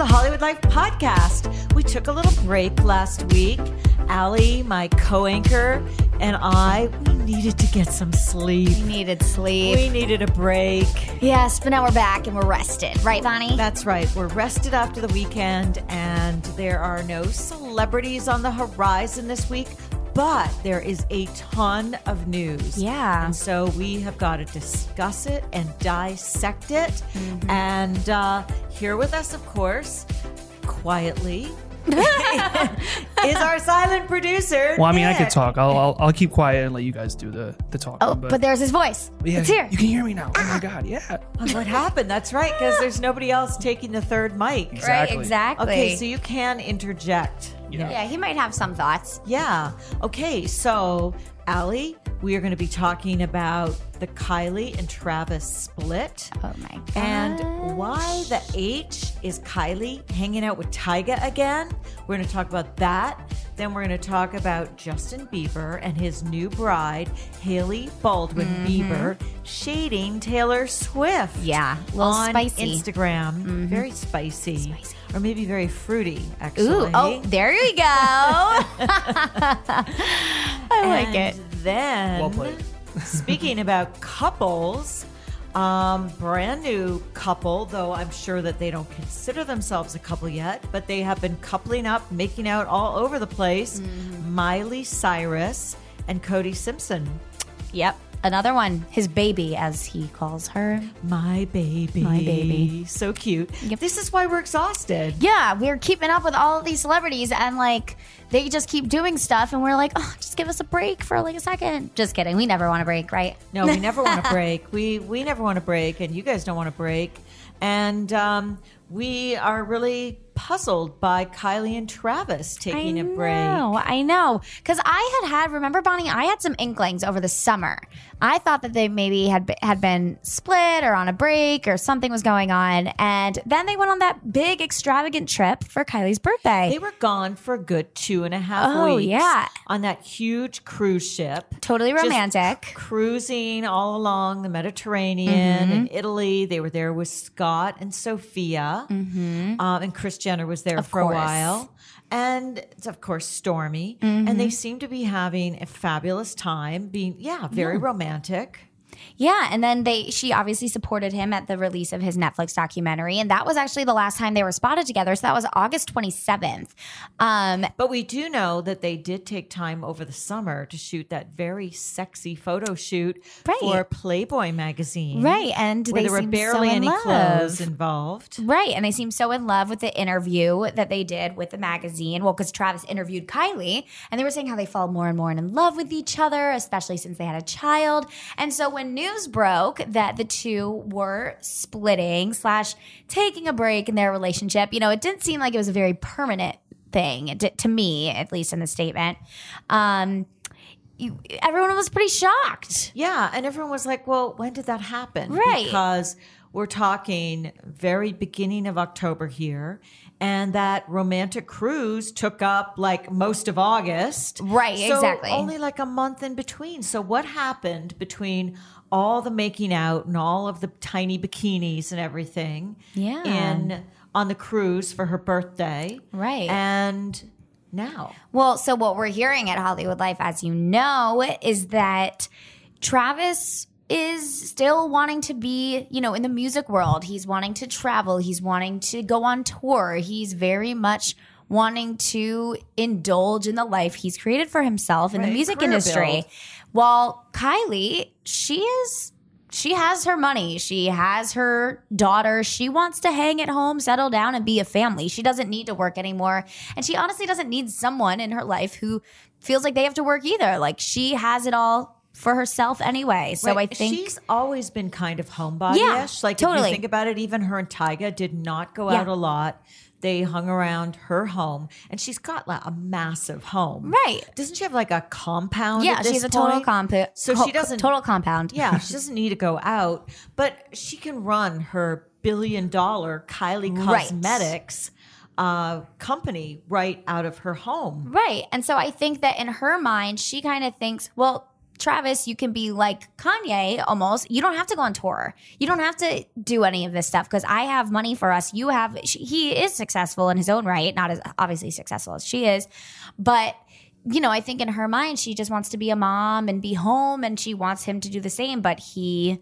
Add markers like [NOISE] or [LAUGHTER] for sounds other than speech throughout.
The Hollywood Life podcast. We took a little break last week. Allie, my co anchor, and I, we needed to get some sleep. We needed sleep. We needed a break. yes, but now we're back and we're rested, right, Bonnie? That's right. We're rested after the weekend, and there are no celebrities on the horizon this week, but there is a ton of news. Yeah. And so we have got to discuss it and dissect it. Mm-hmm. And uh, here with us, of course, quietly. [LAUGHS] is our silent producer. Well, I mean, I could talk. I'll, I'll I'll keep quiet and let you guys do the the talking. oh, but, there's his voice. yeah, it's here. You can hear me now. Oh my god, yeah. What happened? That's right, because there's nobody else taking the third mic. Right, Exactly. exactly. Okay, so you can interject. Yeah. yeah, he might have some thoughts. Yeah. Okay, so Allie, we are going to be talking about the Kylie and Travis split. Oh my god. And why the H is Kylie hanging out with Tyga again? We're going to talk about that. Then we're going to talk about Justin Bieber and his new bride, Hailey Baldwin mm-hmm. Bieber, shading Taylor Swift. Yeah, a little on spicy. Instagram. Mm-hmm. Very spicy. Spicy. Or maybe very fruity, actually. Ooh, oh, there we go. [LAUGHS] [LAUGHS] I like it. Then, Well played. Speaking about couples, um, brand new couple, though I'm sure that they don't consider themselves a couple yet, but they have been coupling up, making out all over the place. Mm-hmm. Miley Cyrus and Cody Simpson. Yep, another one. His baby, as he calls her. My baby. My baby. So cute. Yep. This is why we're exhausted. Yeah, we're keeping up with all of these celebrities, and like they just keep doing stuff, and we're like, oh, just give us a break for like a second. Just kidding. We never want a break, right? No, we never want to [LAUGHS] break. We we never want to break, and you guys don't want to break. And um, we are really puzzled by Kylie and Travis taking I a break. know, I know. Because I had had, remember, Bonnie, I had some inklings over the summer. I thought that they maybe had had been split or on a break or something was going on, and then they went on that big extravagant trip for Kylie's birthday. They were gone for a good two and a half Oh, weeks. yeah. on that huge cruise ship. totally romantic. cruising all along the Mediterranean Mm-hmm. and Italy. They were there with Scott and Sofia, um, and Kris Jenner was there Mm-hmm. Of for course. a while. And it's, of course, Stormi. Mm-hmm. And they seem to be having a fabulous time, being, yeah, very romantic. Yeah, and then they she obviously supported him at the release of his Netflix documentary, and that was actually the last time they were spotted together. So that was August twenty seventh. Um, But we do know that they did take time over the summer to shoot that very sexy photo shoot Right. for Playboy magazine. right, and Where they there were barely so any love. clothes involved. Right, and they seem so in love with the interview that they did with the magazine. Well, because Travis interviewed Kylie, and they were saying how they fall more and more in love with each other, especially since they had a child. And so when news broke that the two were splitting slash taking a break in their relationship, you know, it didn't seem like it was a very permanent thing did, to me, at least in the statement. Um, you, everyone was pretty shocked. Yeah, and everyone was like, "Well, when did that happen?" Right. Because we're talking very beginning of October here, and that romantic cruise took up like most of August. Right, So exactly. Only like a month in between. So what happened between all the making out and all of the tiny bikinis and everything? Yeah. In on the cruise for her birthday. Right. And now. Well, so what we're hearing at Hollywood Life, as you know, is that Travis is still wanting to be, you know, in the music world. He's wanting to travel. He's wanting to go on tour. He's very much wanting to indulge in the life he's created for himself in the music career industry. build. While Kylie, she is she has her money. She has her daughter. She wants to hang at home, settle down, and be a family. She doesn't need to work anymore. And she honestly doesn't need someone in her life who feels like they have to work either. Like she has it all for herself anyway. So Right. I think she's always been kind of homebody-ish. Yeah, like if totally. you think about it, even her and Tyga did not go Yeah. out a lot. They hung around her home, and she's got like a massive home. Right. Doesn't she have like a compound? yeah, at this she's a total compound. So she doesn't total compound. [LAUGHS] Yeah, she doesn't need to go out, but she can run her billion dollar Kylie Right. Cosmetics uh, company right out of her home. Right. And so I think that in her mind, she kind of thinks, well, Travis, you can be like Kanye almost. You don't have to go on tour. You don't have to do any of this stuff because I have money for us. You have, he is successful in his own right, not as obviously successful as she is. But, you know, I think in her mind, she just wants to be a mom and be home and she wants him to do the same. But he,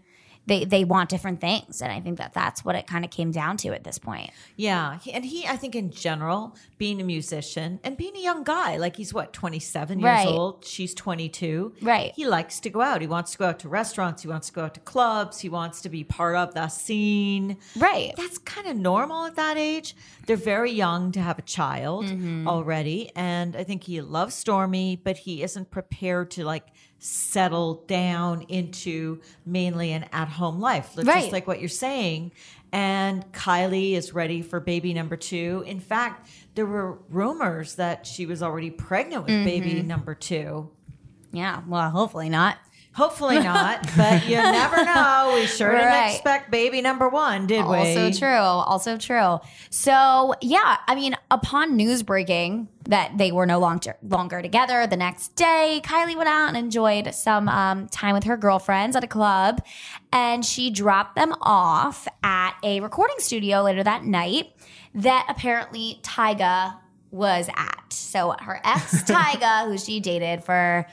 they, they want different things. And I think that that's what it kind of came down to at this point. Yeah, he- and he, I think, in general, being a musician and being a young guy, like he's what twenty seven years Right. old, she's twenty two. Right. He likes to go out. He wants to go out to restaurants. He wants to go out to clubs. He wants to be part of the scene. Right. That's kind of normal at that age. They're very young to have a child Mm-hmm. already, and I think he loves Stormi, but he isn't prepared to like settle down into mainly an at-home life, just Right. like what you're saying. And Kylie is ready for baby number two. In fact, there were rumors that she was already pregnant with Mm-hmm. baby number two. Yeah. Well, hopefully not. Hopefully not, [LAUGHS] but you never know. We sure didn't expect baby number one, did we? Also true. Also true. So yeah, I mean, upon news breaking that they were no longer longer together, the next day, Kylie went out and enjoyed some um, time with her girlfriends at a club, and she dropped them off at a recording studio later that night. That apparently Tyga was at. So her ex [LAUGHS] Tyga, who she dated for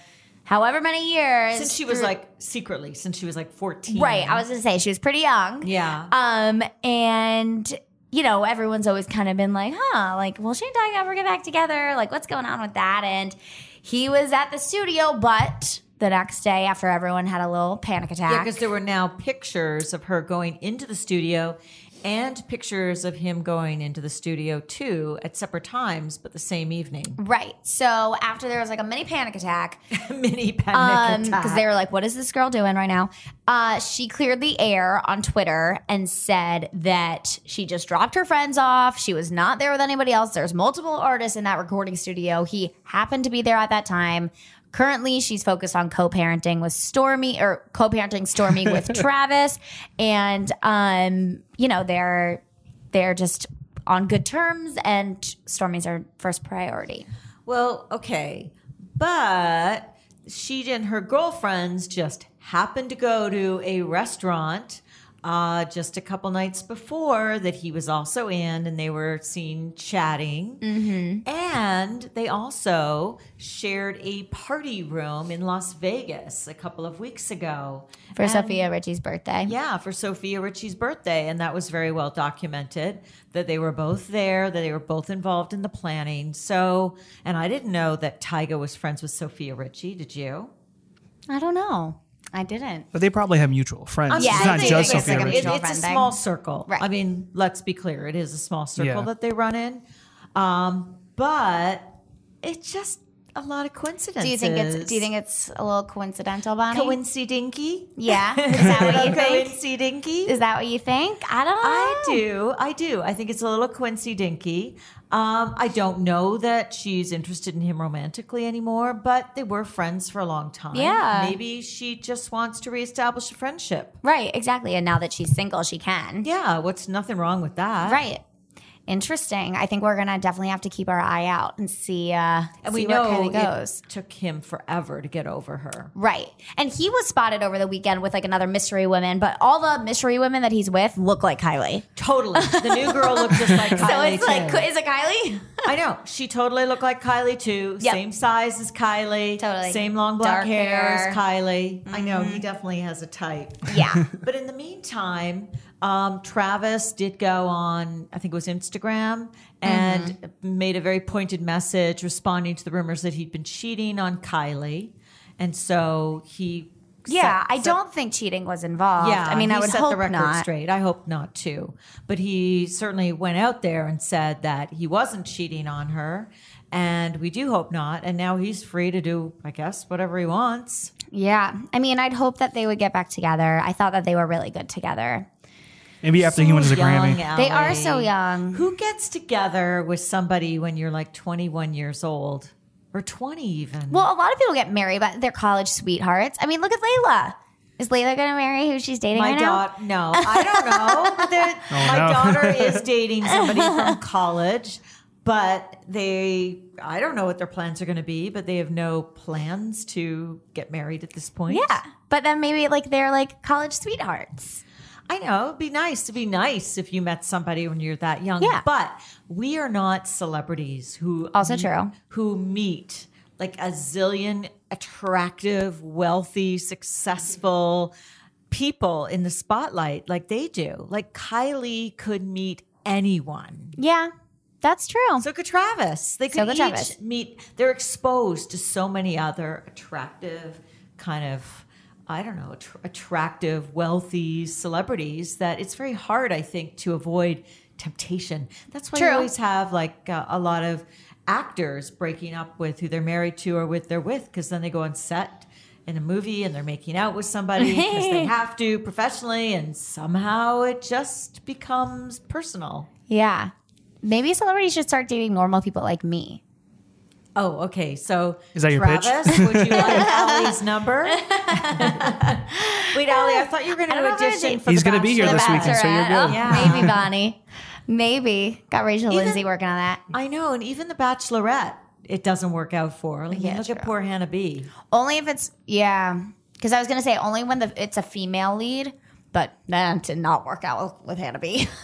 however many years, Since she was through- like secretly, since she was like 14. right. I was gonna say she was pretty young. Yeah. Um, and you know, everyone's always kind of been like, huh, like, will she and Tyga ever get back together? Like, what's going on with that? And he was at the studio, but the next day after everyone had a little panic Yeah, attack. because there were now pictures of her going into the studio and pictures of him going into the studio too at separate times, but the same evening. right. So after there was like a mini panic attack, [LAUGHS] Mini panic um, panic because they were like, "What is this girl doing right now?" Uh, she cleared the air on Twitter and said that she just dropped her friends off. She was not there with anybody else. There's multiple artists in that recording studio. He happened to be there at that time. Currently, she's focused on co-parenting with Stormi or co-parenting Stormi [LAUGHS] with Travis, and um, you know they're they're just on good terms, and Stormi's our first priority. Well, okay. But she and her girlfriends just happened to go to a restaurant uh, just a couple nights before that he was also in, and they were seen chatting. Mm-hmm. And they also shared a party room in Las Vegas a couple of weeks ago. For And- Sofia Richie's birthday. yeah, for Sofia Richie's birthday. And that was very well documented that they were both there, that they were both involved in the planning. So, and I didn't know that Tyga was friends with Sophia Richie. Did you? I don't know. I didn't. But they probably have mutual friends. Yeah, it's not just it's Sofia like a Richie. It- it's a friend thing. small circle. Right. I mean, let's be clear. It is a small circle Yeah. that they run in. Um, but it just a lot of coincidences. Do you think it's? Do you think it's a little coincidental, Bonnie? coincidinky? yeah. [LAUGHS] Is that what you think? Coincidinky? Is that what you think? I don't know. I do. I do. I think it's a little Quincy Dinky. Um, I don't know that she's interested in him romantically anymore, but they were friends for a long time. Yeah. Maybe she just wants to reestablish a friendship. Right. Exactly. And now that she's single, she can. Yeah, what's nothing wrong with that? Right. Interesting. I think we're gonna definitely have to keep our eye out and see. Uh, And see we know where Kylie goes. took him forever to get over her. Right. And he was spotted over the weekend with like another mystery woman, but all the mystery women that he's with look like Kylie. Totally. The new girl looked just like [LAUGHS] Kylie. so it's like, is it Kylie? I know. She totally looked like Kylie too. Yep. Same size as Kylie. Totally. Same long black Dark hair, hair. Mm-hmm. as Kylie. I know. He definitely has a type. yeah. [LAUGHS] But in the meantime, um, Travis did go on, I think it was Instagram, and Mm-hmm. made a very pointed message responding to the rumors that he'd been cheating on Kylie. And so he. Yeah. set- I set- don't think cheating was involved. Yeah, I mean, I would set hope the record not. straight. I hope not too. But he certainly went out there and said that he wasn't cheating on her, And we do hope not. And now he's free to do, I guess, whatever he wants. Yeah. I mean, I'd hope that they would get back together. I thought that they were really good together. Maybe after he wins a young, Grammy. They are so young. Who gets together with somebody when you're like 21 years old or 20 even? Well, a lot of people get married, but they're college sweethearts. I mean, look at Layla. Is Layla going to marry who she's dating my right now? daughter, no, I don't know. That [LAUGHS] oh, my no. daughter is [LAUGHS] dating somebody from college, but they, I don't know what their plans are going to be, but they have no plans to get married at this point. Yeah. But then maybe like they're like college sweethearts. I know. It'd be nice to be nice if you met somebody when you're that young. Yeah. But we are not celebrities who Also true. who meet like a zillion attractive, wealthy, successful people in the spotlight like they do. Like Kylie could meet anyone. Yeah. That's true. So could Travis. They So could could each Travis. meet. They're exposed to so many other attractive, kind of, I don't know, att- attractive, wealthy celebrities that it's very hard, I think, to avoid temptation. That's why True. you always have like uh, a lot of actors breaking up with who they're married to or with they're with because then they go on set in a movie and they're making out with somebody [LAUGHS] because they have to professionally and somehow it just becomes personal. yeah. Maybe celebrities should start dating normal people like me. Oh, okay. So Is that your pitch? Travis, would you [LAUGHS] like Allie's number? [LAUGHS] Wait, Allie, I thought you were going I don't know to audition gonna for He's the gonna be here Bachelor. this weekend, so you're Bachelorette. good. Oh, Yeah. Maybe Bonnie. Maybe. Got Rachel Even- Lindsay working on that. I know, and even the Bachelorette, it doesn't work out for. I mean, Yeah, look at poor Hannah B. Only if it's yeah. Because I was gonna say only when the it's a female lead, but that did not work out with, with Hannah B. [LAUGHS]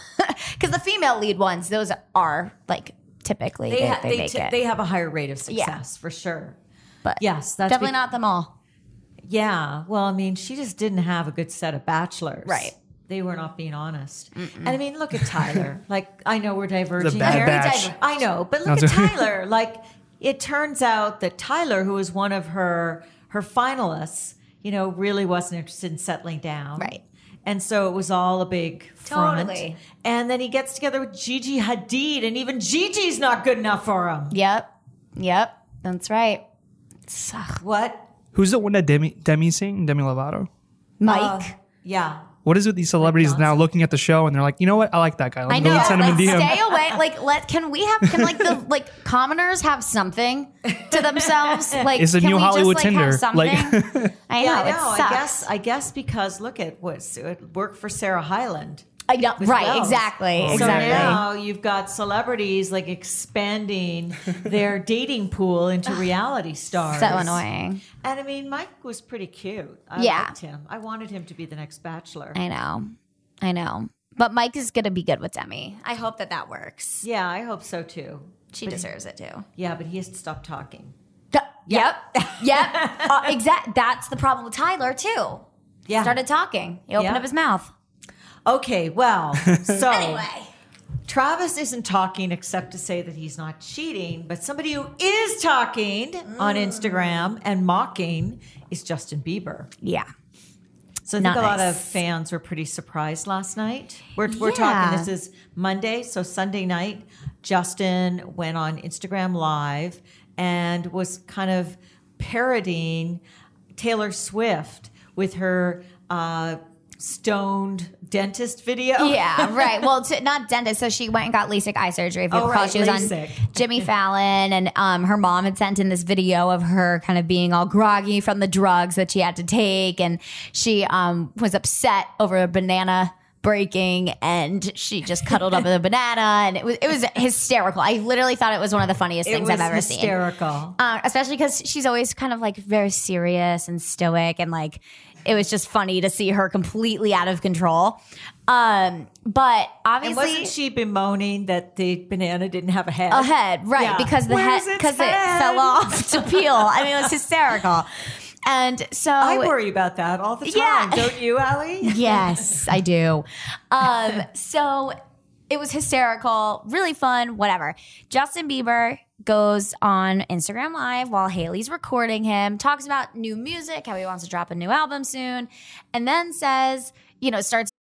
Because the female lead ones, those are like typically They they, ha- they, they, make t- it. they have a higher rate of success for sure. but Yes, that's definitely be- not them all. Yeah. Well, I mean, she just didn't have a good set of bachelors. Right. They were not being honest. And I mean, look at Tyler. [LAUGHS] like, I know we're diverging Bad here. Batch. I know, but look at. [LAUGHS] Tyler. Like, it turns out that Tyler, who was one of her her finalists, you know, really wasn't interested in settling down. Right. And so it was all a big front. Totally. And then he gets together with Gigi Hadid, and even Gigi's not good enough for him. Yep, yep, that's right. Ugh, What? Who's the one that Demi Demi sing? Demi Lovato. Mike. Uh, yeah. What is it with these celebrities now looking at the show and they're like, you know what? I like that guy. Let I me go know. and send him a Like, DM. stay away. Like, let can we have can like the like commoners have something to themselves? [LAUGHS] Like, It's a can new we Hollywood just, like, Tinder. Have something? Like- [LAUGHS] I know. Yeah, I it know. I guess. I guess because look at what it worked for Sarah Hyland. I know. Right. Wells. Exactly. So exactly. now you've got celebrities like expanding their [LAUGHS] dating pool into [SIGHS] reality stars. so annoying. And I mean, Mike was pretty cute. I Yeah. liked him. I wanted him to be the next Bachelor. I know. I know. But Mike is going to be good with Demi. I hope that that works. yeah, I hope so too. She deserves it too. Yeah, but he has to stop talking. Yep. Yep. [LAUGHS] uh, exact. That's the problem with Tyler too. Yeah. Started talking. He opened Yeah. up his mouth. Okay, well, [LAUGHS] so Anyway. Travis isn't talking except to say that he's not cheating, but somebody who is talking on Mm. Instagram and mocking is Justin Bieber. Yeah. So I think Not a lot of fans were pretty surprised last night. We're, we're talking, this is Monday. So Sunday night, Justin went on Instagram Live and was kind of parodying Taylor Swift with her uh, stoned dentist video. Yeah, [LAUGHS] right. Well, t- not dentist. So she went and got LASIK eye surgery. If you Oh, recall, right, she was LASIK. on Jimmy [LAUGHS] Fallon, and um, her mom had sent in this video of her kind of being all groggy from the drugs that she had to take, and she um, was upset over a banana breaking and she just cuddled up with a [LAUGHS] banana and it was it was hysterical. I literally thought it was one of the funniest things I've ever seen. hysterical. Uh, especially because she's always kind of like very serious and stoic, and like it was just funny to see her completely out of control. Um, but And obviously, wasn't she bemoaning that the banana didn't have a head? a head, right? Yeah. Because the Where's head, because it fell off to peel. I mean, it was hysterical. And so I worry about that all the time. Yeah. Don't you, Allie? [LAUGHS] Yes, I do. Um, so it was hysterical, really fun, whatever. Justin Bieber goes on Instagram Live while Hailey's recording him, talks about new music, how he wants to drop a new album soon, and then says, you know, starts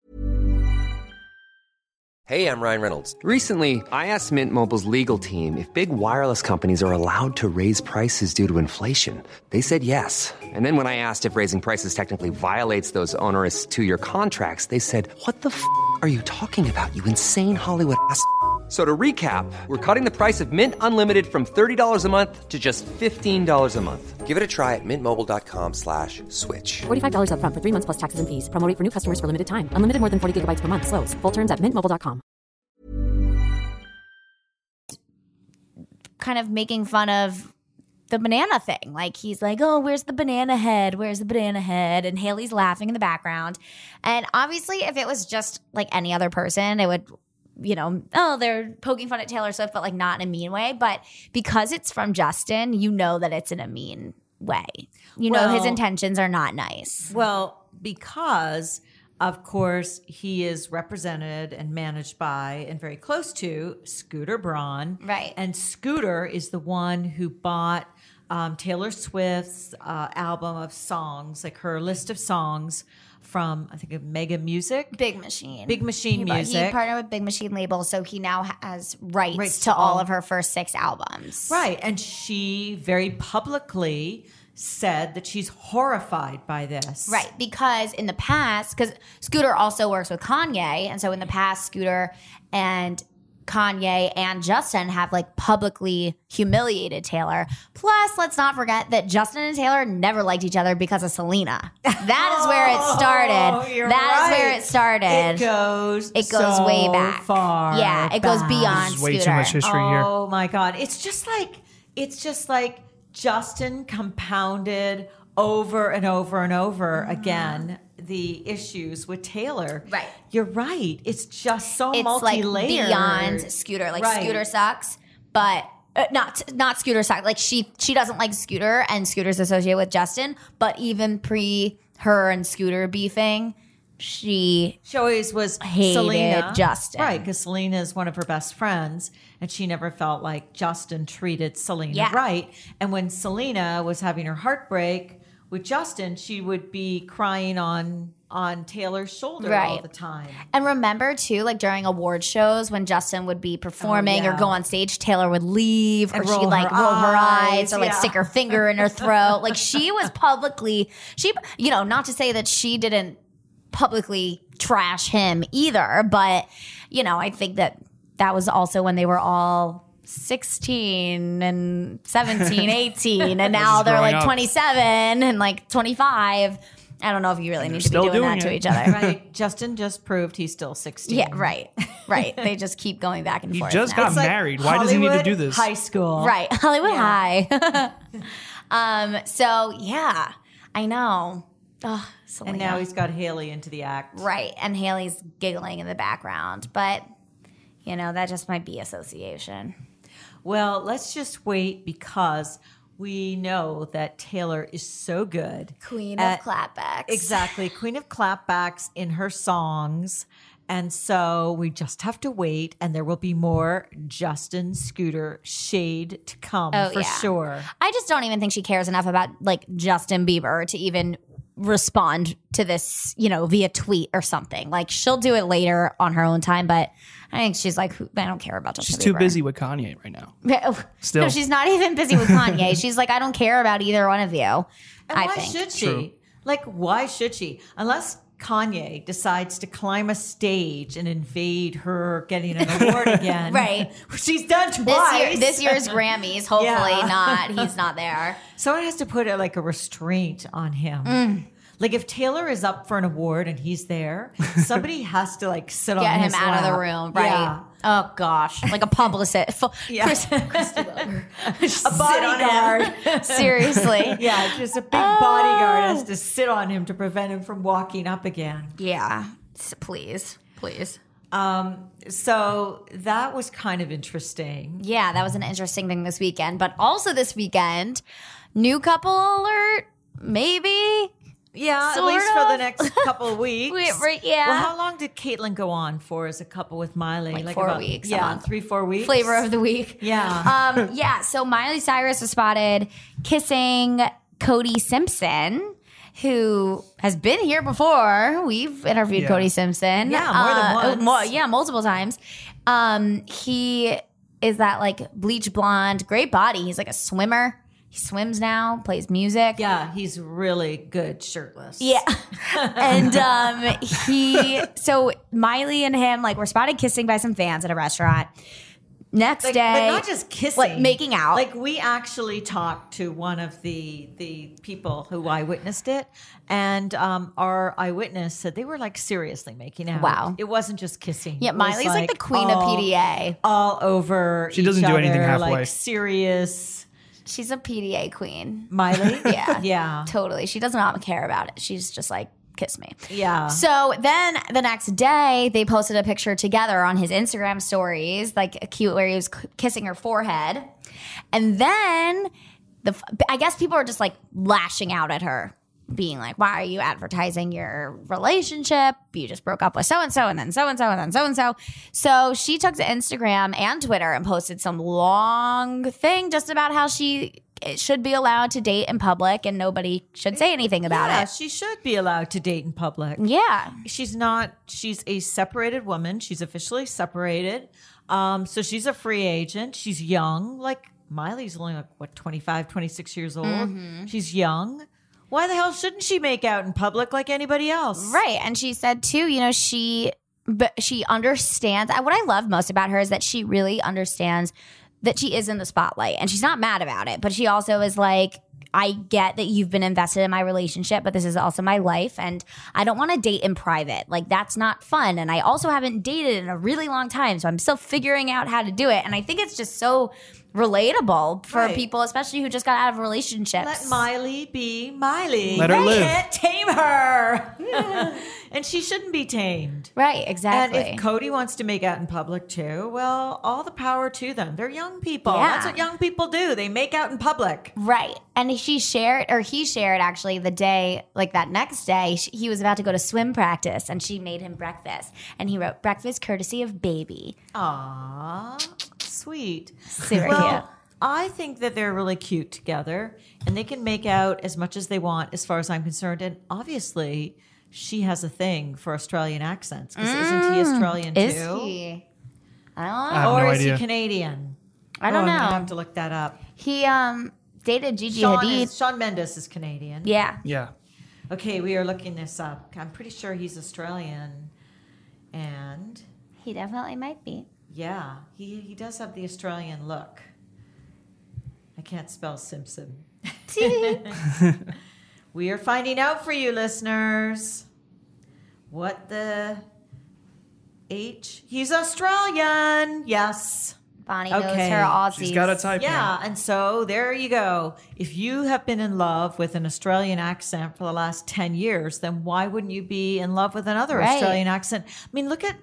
Hey, I'm Ryan Reynolds. Recently, I asked Mint Mobile's legal team if big wireless companies are allowed to raise prices due to inflation. They said yes. And then when I asked if raising prices technically violates those onerous two year contracts, they said, What the f are you talking about, you insane Hollywood ass? F- So to recap, we're cutting the price of Mint Unlimited from $30 a month to just $15 a month. Give it a try at mintmobile.com slash switch. $45 upfront for three months plus taxes and fees. Promo rate for new customers for limited time. Unlimited more than 40 gigabytes per month. Slows. Full terms at mintmobile.com. kind of making fun of the banana thing. Like he's like, "Oh, where's the banana head? Where's the banana head?" And Hailey's laughing in the background. And obviously, if it was just like any other person, it would you know, oh, they're poking fun at Taylor Swift, but like not in a mean way. But because it's from Justin, you know that it's in a mean way. You know, his intentions are not nice. Well, because of course he is represented and managed by and very close to Scooter Braun. Right. And Scooter is the one who bought um, Taylor Swift's uh, album of songs, like her list of songs from I think Mega Music. Big Machine. Big Machine he, He partnered with Big Machine Label, so he now has rights, Rights to to all all- of her first six albums. Right. And she very publicly said that she's horrified by this. Right, because in the past, because Scooter also works with Kanye, and so in the past, Scooter and Kanye and Justin have like publicly humiliated Taylor. Plus, let's not forget that Justin and Taylor never liked each other because of Selena. That is where it [LAUGHS] oh, started. Oh, you're That is where it started. It goes It goes so way back. far. Yeah, it goes back. beyond There's way Scooter. too much history here. Oh my god. It's just like it's just like Justin compounded over and over and over mm-hmm. again the issues with Taylor. Right. You're right. It's just so it's like multi-layered. beyond Scooter. Like Right. Scooter sucks, but uh, not not Scooter sucks. Like she she doesn't like Scooter, and Scooter's associated with Justin. But even pre her and Scooter beefing, she She always was Hated Selena. Justin. Right, because Selena is one of her best friends, and she never felt like Justin treated Selena Yeah. right. And when Selena was having her heartbreak with Justin, she would be crying on on Taylor's shoulder all the time. and remember too, like during award shows when Justin would be performing Oh, yeah. or go on stage, Taylor would leave And or she'd like roll her eyes or like yeah. stick her finger in her throat. like she [LAUGHS] was publicly she you know not to say that she didn't publicly trash him either, but you know I think that that was also when they were all 16 and 17, [LAUGHS] 18 and now they're like up. 27 and like 25. I don't know if you really need to be doing, doing that to each other. Right. Justin just proved he's still 16. Yeah, right, right. They just keep going back and He forth. He just now. got It's like married. Why does he need to do this? High school. right, [LAUGHS] Hollywood High. [LAUGHS] um. So yeah, I know. Oh, And now he's got Hailey into the act. right, and Hailey's giggling in the background, but you know that just might be association. Well, let's just wait because we know that Taylor is so good. Queen at- of clapbacks. Exactly. Queen of clapbacks in her songs. And so we just have to wait, and there will be more Justin Scooter shade to come Oh, for yeah. sure. I just don't even think she cares enough about like Justin Bieber to even respond to this, you know, via tweet or something. Like she'll do it later on her own time, but I think she's like, I don't care about Justin She's too busy with Kanye right now. [LAUGHS] No, Still. she's not even busy with Kanye. [LAUGHS] she's like, I don't care about either one of you. And I why think. should she? True. Like, why should she? Unless Kanye decides to climb a stage and invade her getting an award [LAUGHS] again. Right. She's he's done This twice. year, this year's Grammys, hopefully Yeah. not. He's not there. Someone has to put a, like a restraint on him. Mm. Like if Taylor is up for an award and he's there, [LAUGHS] somebody has to like sit on Get him his out of the room, right? Yeah. Oh gosh, like a publicist, [LAUGHS] Yeah. Chris- [LAUGHS] A bodyguard. Seriously, yeah, just a big bodyguard has to sit on him to prevent him from walking up again. yeah. Please, please. Um, so that was kind of interesting. Yeah, that was an interesting thing this weekend. But also this weekend, new couple alert, maybe. Yeah, at Sort least for the next couple of [LAUGHS] weeks. Yeah. Well, how long did Kaitlynn go on for as a couple with Miley? Like four weeks, Yeah, three, four weeks. Flavor of the week. Yeah. Um, [LAUGHS] yeah. So Miley Cyrus was spotted kissing Cody Simpson. who has been here before. We've interviewed Yeah. Cody Simpson. Yeah, more than Uh, once. more- yeah, multiple times. Um, he is that like bleach blonde, great body. He's like a swimmer. He swims now, plays music. Yeah, he's really good shirtless. Yeah. [LAUGHS] and um he so Miley and him like were spotted kissing by some fans at a restaurant. Next Like, day but not just kissing, like making out. Like we actually talked to one of the the people who eyewitnessed it, and um, our eyewitness said they were like seriously making out. Wow. it wasn't just kissing. yeah, Miley's like, the queen of PDA. all over. She doesn't each do anything halfway. Like serious She's a PDA queen. Miley. [LAUGHS] Yeah. yeah, Totally. She does not care about it. She's just like, kiss me. yeah. So then the next day, they posted a picture together on his Instagram stories, like a cute where he was kissing her forehead. And then the I guess people are just like lashing out at her, being like, "Why are you advertising your relationship? You just broke up with so and so, and then so and so, and then so and so." So she took to Instagram and Twitter and posted some long thing just about how she should be allowed to date in public and nobody should say anything about yeah, it. she should be allowed to date in public. Yeah. she's not she's a separated woman she's officially separated um so she's a free agent she's young like miley's only like what 25 26 years old Mm-hmm. she's young why the hell shouldn't she make out in public like anybody else Right. And she said too, you know, she but she understands what I love most about her is that she really understands that she is in the spotlight and she's not mad about it, but she also is like I get that you've been invested in my relationship, but this is also my life and I don't want to date in private. Like that's not fun and I also haven't dated in a really long time, so I'm still figuring out how to do it and I think it's just so relatable for Right. people especially who just got out of relationships. let miley be miley Let her You live. can't tame her [LAUGHS] and she shouldn't be tamed right, exactly. And if Cody wants to make out in public too, well, all the power to them. They're young people. Yeah. That's what young people do. They make out in public. Right. And she shared, or he shared actually the day, like that next day, sh- he was about to go to swim practice and she made him breakfast. And he wrote, breakfast courtesy of baby. Aw, sweet. Super well, cute. I think that they're really cute together and they can make out as much as they want, as far as I'm concerned. And obviously, she has a thing for Australian accents because isn't he Australian Mm. Is too? he? I don't I know. have Or no is idea. he Canadian? I don't Oh, I'm know. gonna have to look that up. He um dated Gigi Shawn, Hadid. is, Shawn Mendes is Canadian. yeah. Yeah. Okay, we are looking this up. I'm pretty sure he's Australian. And He definitely might be. Yeah, he, he does have the Australian look. I can't spell Simpson. [LAUGHS] we are finding out for you, listeners, what the H. He's Australian. Yes. Bonnie knows Okay. her Aussies. She's got a type Yeah, now. and so there you go. If you have been in love with an Australian accent for the last 10 years, then why wouldn't you be in love with another Right. Australian accent? I mean, look at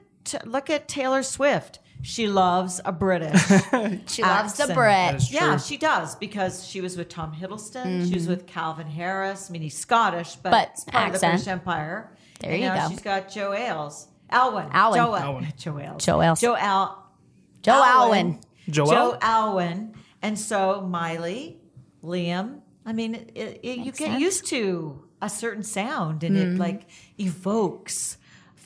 look at Taylor Swift. She loves a British. [LAUGHS] She loves the accent. Brit. Yeah, she does because she was with Tom Hiddleston. She was with Calvin Harris. I mean, he's Scottish, but, Mm-hmm. But it's part of the. British Empire. There and you now go. She's got Joe Ailes. Alwyn. Alwyn. Joe, Alwyn. [LAUGHS] Joe Ailes. Joe Ailes. Joe Al. Joe Alwyn. Joelle? Joe Alwyn. And so Miley, Liam. I mean, it, it, you get sense. used to a certain sound and it like evokes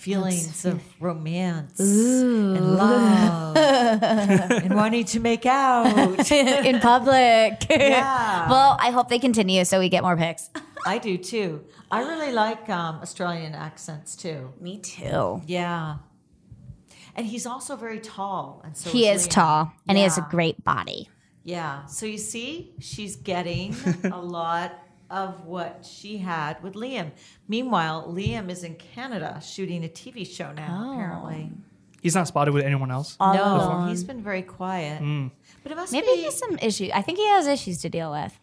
feelings of romance and love [LAUGHS] and wanting to make out. [LAUGHS] in public. [LAUGHS] Yeah. well, I hope they continue so we get more pics. I do too. I really like um, Australian accents too. Me too. Yeah. And he's also very tall. And so He is Liam. tall and he has a great body. Yeah. So you see, she's getting a lot of what she had with Liam. Meanwhile, Liam is in Canada shooting a TV show now, Oh. apparently. He's not spotted with anyone else. no, he's been very quiet. Hmm. But it must Maybe be. he has some issues. I think he has issues to deal with.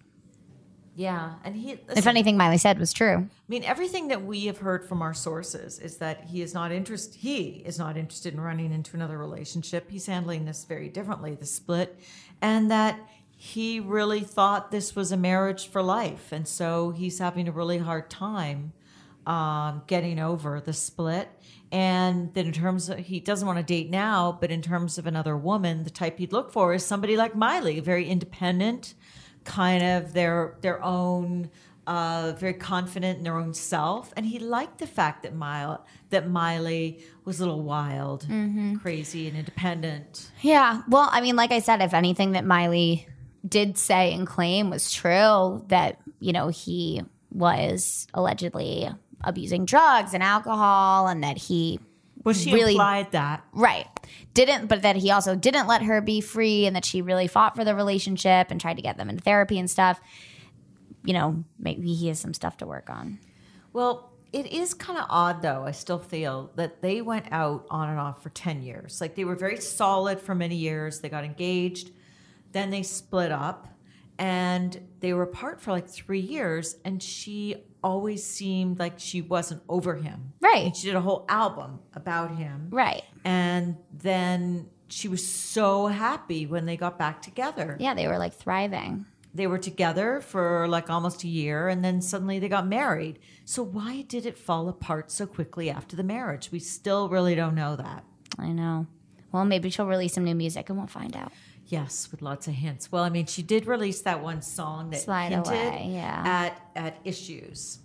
yeah. And he. If anything Miley said was true. I mean, everything that we have heard from our sources is that he is not interest. He is not interested in running into another relationship. He's handling this very differently, the split, and that he really thought this was a marriage for life, and so he's having a really hard time um, getting over the split. And then, in terms of he doesn't want to date now, but in terms of another woman, the type he'd look for is somebody like Miley, very independent, kind of their their own uh, very confident in their own self, and he liked the fact that Miley, that Miley was a little wild, Mm-hmm. crazy, and independent. Yeah. Well, I mean, like I said, if anything that Miley did say and claim was true, that, you know, he was allegedly abusing drugs and alcohol and that he Well, she Really- implied that. Right. Didn't, but that he also didn't let her be free and that she really fought for the relationship and tried to get them into therapy and stuff. You know, maybe he has some stuff to work on. Well, it is kind of odd, though. I still feel that they went out on and off for 10 years. Like they were very solid for many years. They got engaged, then they split up, and they were apart for like three years. And she always seemed like she wasn't over him. Right. And she did a whole album about him. Right. And then she was so happy when they got back together. Yeah, they were like thriving. They were together for like almost a year and then suddenly they got married. So why did it fall apart so quickly after the marriage? We still really don't know that. I know. Well, maybe she'll release some new music and we'll find out. Yes, with lots of hints. Well, I mean, she did release that one song that Slide hinted Away, yeah. at at issues.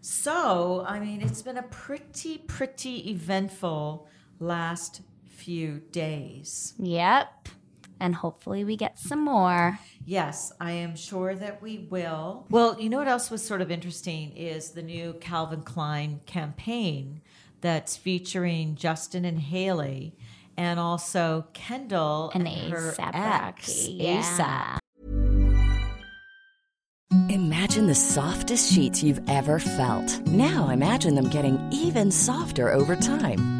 So, I mean, it's been a pretty pretty eventful last few days. Yep. And hopefully we get some more. Yes, I am sure that we will. Well, you know what else was sort of interesting is the new Calvin Klein campaign that's featuring Justin and Hailey and also Kendall And and, her A$AP ex, Rocky, yeah. ASAP. Imagine the softest sheets you've ever felt. Now imagine them getting even softer over time.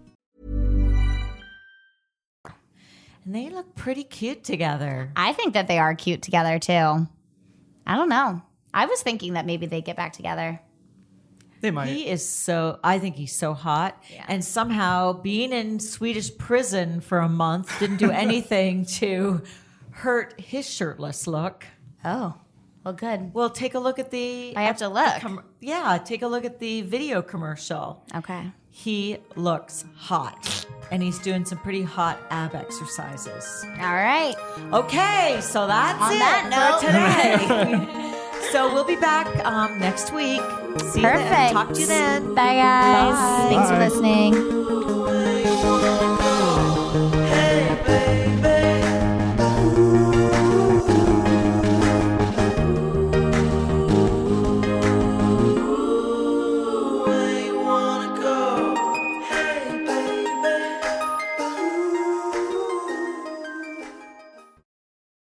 And they look pretty cute together. I think that they are cute together too. I don't know. I was thinking that maybe they get back together. They might. He is so, I think he's so hot. Yeah. And somehow being in Swedish prison for a month didn't do [LAUGHS] anything to hurt his shirtless look. Oh, well, good. Well, take a look at the. I have to the look. com- yeah, take a look at the video commercial. Okay. He looks hot, and he's doing some pretty hot ab exercises. All right. Okay, so that's On it that for today. [LAUGHS] so we'll be back um, next week. See you then. Perfect. Talk to you then. Bye, guys. Bye. Thanks for listening.